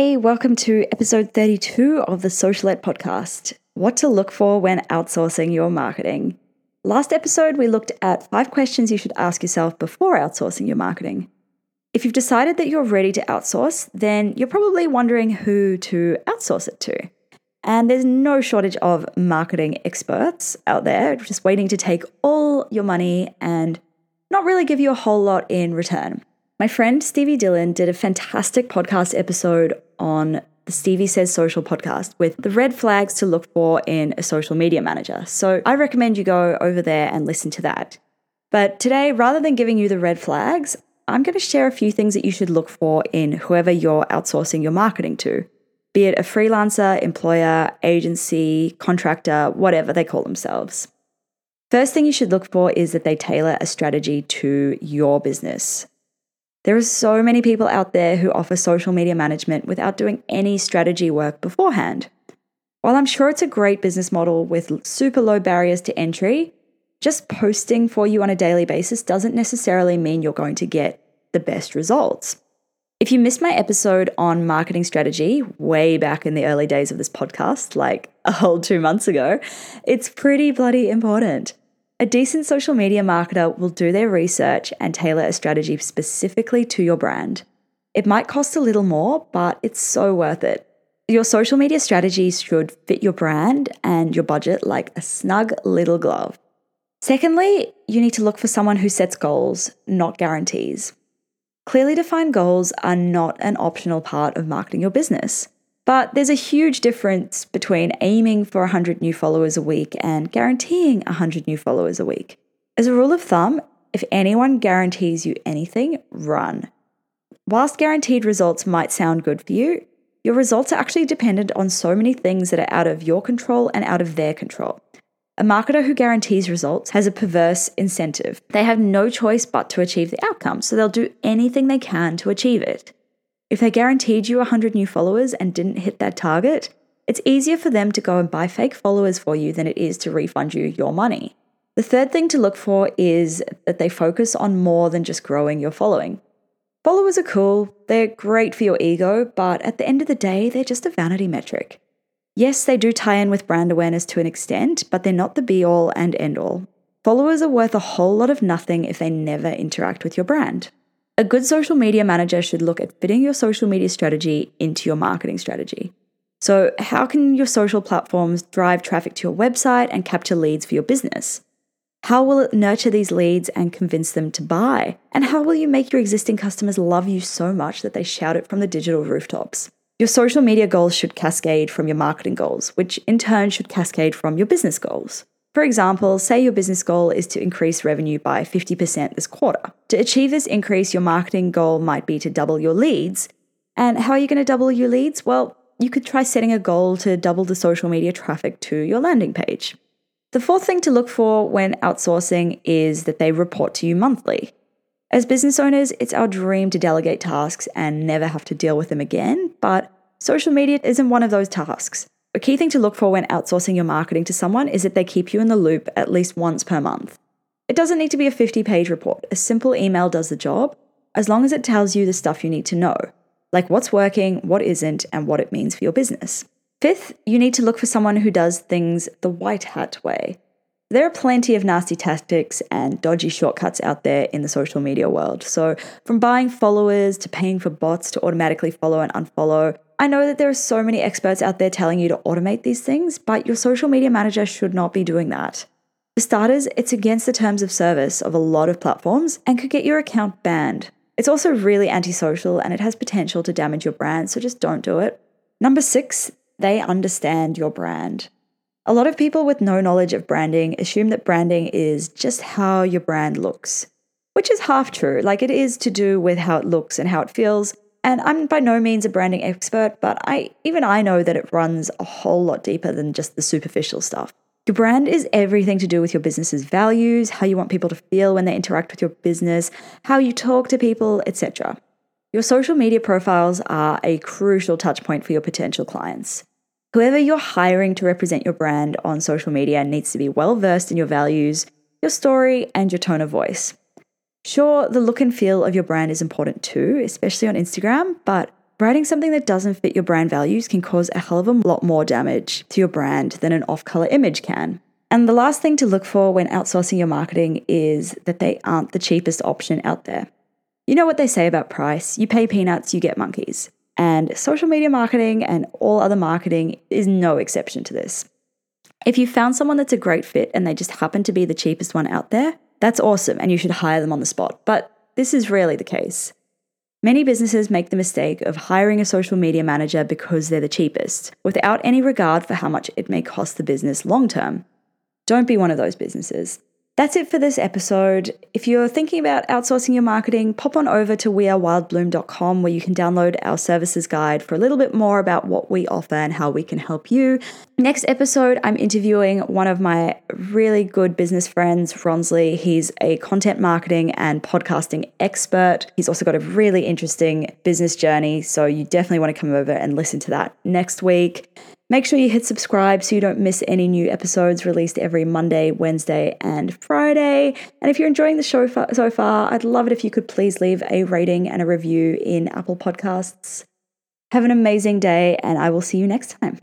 Hey, welcome to episode 32 of the Socialette podcast What to Look For When Outsourcing Your Marketing. Last episode, we looked at five questions you should ask yourself before outsourcing your marketing. If you've decided that you're ready to outsource, then you're probably wondering who to outsource it to. And there's no shortage of marketing experts out there just waiting to take all your money and not really give you a whole lot in return. My friend Stevie Dillon did a fantastic podcast episode on the Stevie Says Social podcast with the red flags to look for in a social media manager. So I recommend you go over there and listen to that. But today, rather than giving you the red flags, I'm going to share a few things that you should look for in whoever you're outsourcing your marketing to, be it a freelancer, employer, agency, contractor, whatever they call themselves. First thing you should look for is that they tailor a strategy to your business. There are so many people out there who offer social media management without doing any strategy work beforehand. While I'm sure it's a great business model with super low barriers to entry, just posting for you on a daily basis doesn't necessarily mean you're going to get the best results. If you missed my episode on marketing strategy way back in the early days of this podcast, like a whole two months ago, it's pretty bloody important. A decent social media marketer will do their research and tailor a strategy specifically to your brand. It might cost a little more, but it's so worth it. Your social media strategy should fit your brand and your budget like a snug little glove. Secondly, you need to look for someone who sets goals, not guarantees. Clearly defined goals are not an optional part of marketing your business. But there's a huge difference between aiming for 100 new followers a week and guaranteeing 100 new followers a week. As a rule of thumb, if anyone guarantees you anything, run. Whilst guaranteed results might sound good for you, your results are actually dependent on so many things that are out of your control and out of their control. A marketer who guarantees results has a perverse incentive. They have no choice but to achieve the outcome, so they'll do anything they can to achieve it. If they guaranteed you 100 new followers and didn't hit that target, it's easier for them to go and buy fake followers for you than it is to refund you your money. The third thing to look for is that they focus on more than just growing your following. Followers are cool, they're great for your ego, but at the end of the day, they're just a vanity metric. Yes, they do tie in with brand awareness to an extent, but they're not the be all and end all. Followers are worth a whole lot of nothing if they never interact with your brand. A good social media manager should look at fitting your social media strategy into your marketing strategy. So, how can your social platforms drive traffic to your website and capture leads for your business? How will it nurture these leads and convince them to buy? And how will you make your existing customers love you so much that they shout it from the digital rooftops? Your social media goals should cascade from your marketing goals, which in turn should cascade from your business goals. For example, say your business goal is to increase revenue by 50% this quarter. To achieve this increase, your marketing goal might be to double your leads. And how are you going to double your leads? Well, you could try setting a goal to double the social media traffic to your landing page. The fourth thing to look for when outsourcing is that they report to you monthly. As business owners, it's our dream to delegate tasks and never have to deal with them again, but social media isn't one of those tasks. A key thing to look for when outsourcing your marketing to someone is that they keep you in the loop at least once per month. It doesn't need to be a 50 page report, a simple email does the job, as long as it tells you the stuff you need to know, like what's working, what isn't, and what it means for your business. Fifth, you need to look for someone who does things the white hat way. There are plenty of nasty tactics and dodgy shortcuts out there in the social media world. So, from buying followers to paying for bots to automatically follow and unfollow, I know that there are so many experts out there telling you to automate these things, but your social media manager should not be doing that. For starters, it's against the terms of service of a lot of platforms and could get your account banned. It's also really antisocial and it has potential to damage your brand, so just don't do it. Number six, they understand your brand. A lot of people with no knowledge of branding assume that branding is just how your brand looks, which is half true. Like it is to do with how it looks and how it feels. And I'm by no means a branding expert, but I even I know that it runs a whole lot deeper than just the superficial stuff. Your brand is everything to do with your business's values, how you want people to feel when they interact with your business, how you talk to people, etc. Your social media profiles are a crucial touch point for your potential clients. Whoever you're hiring to represent your brand on social media needs to be well versed in your values, your story, and your tone of voice. Sure, the look and feel of your brand is important too, especially on Instagram, but Writing something that doesn't fit your brand values can cause a hell of a lot more damage to your brand than an off color image can. And the last thing to look for when outsourcing your marketing is that they aren't the cheapest option out there. You know what they say about price you pay peanuts, you get monkeys. And social media marketing and all other marketing is no exception to this. If you found someone that's a great fit and they just happen to be the cheapest one out there, that's awesome and you should hire them on the spot. But this is rarely the case. Many businesses make the mistake of hiring a social media manager because they're the cheapest, without any regard for how much it may cost the business long term. Don't be one of those businesses. That's it for this episode. If you're thinking about outsourcing your marketing, pop on over to wearewildbloom.com where you can download our services guide for a little bit more about what we offer and how we can help you. Next episode, I'm interviewing one of my really good business friends, Ronsley. He's a content marketing and podcasting expert. He's also got a really interesting business journey, so you definitely want to come over and listen to that next week. Make sure you hit subscribe so you don't miss any new episodes released every Monday, Wednesday, and Friday. And if you're enjoying the show so far, I'd love it if you could please leave a rating and a review in Apple Podcasts. Have an amazing day, and I will see you next time.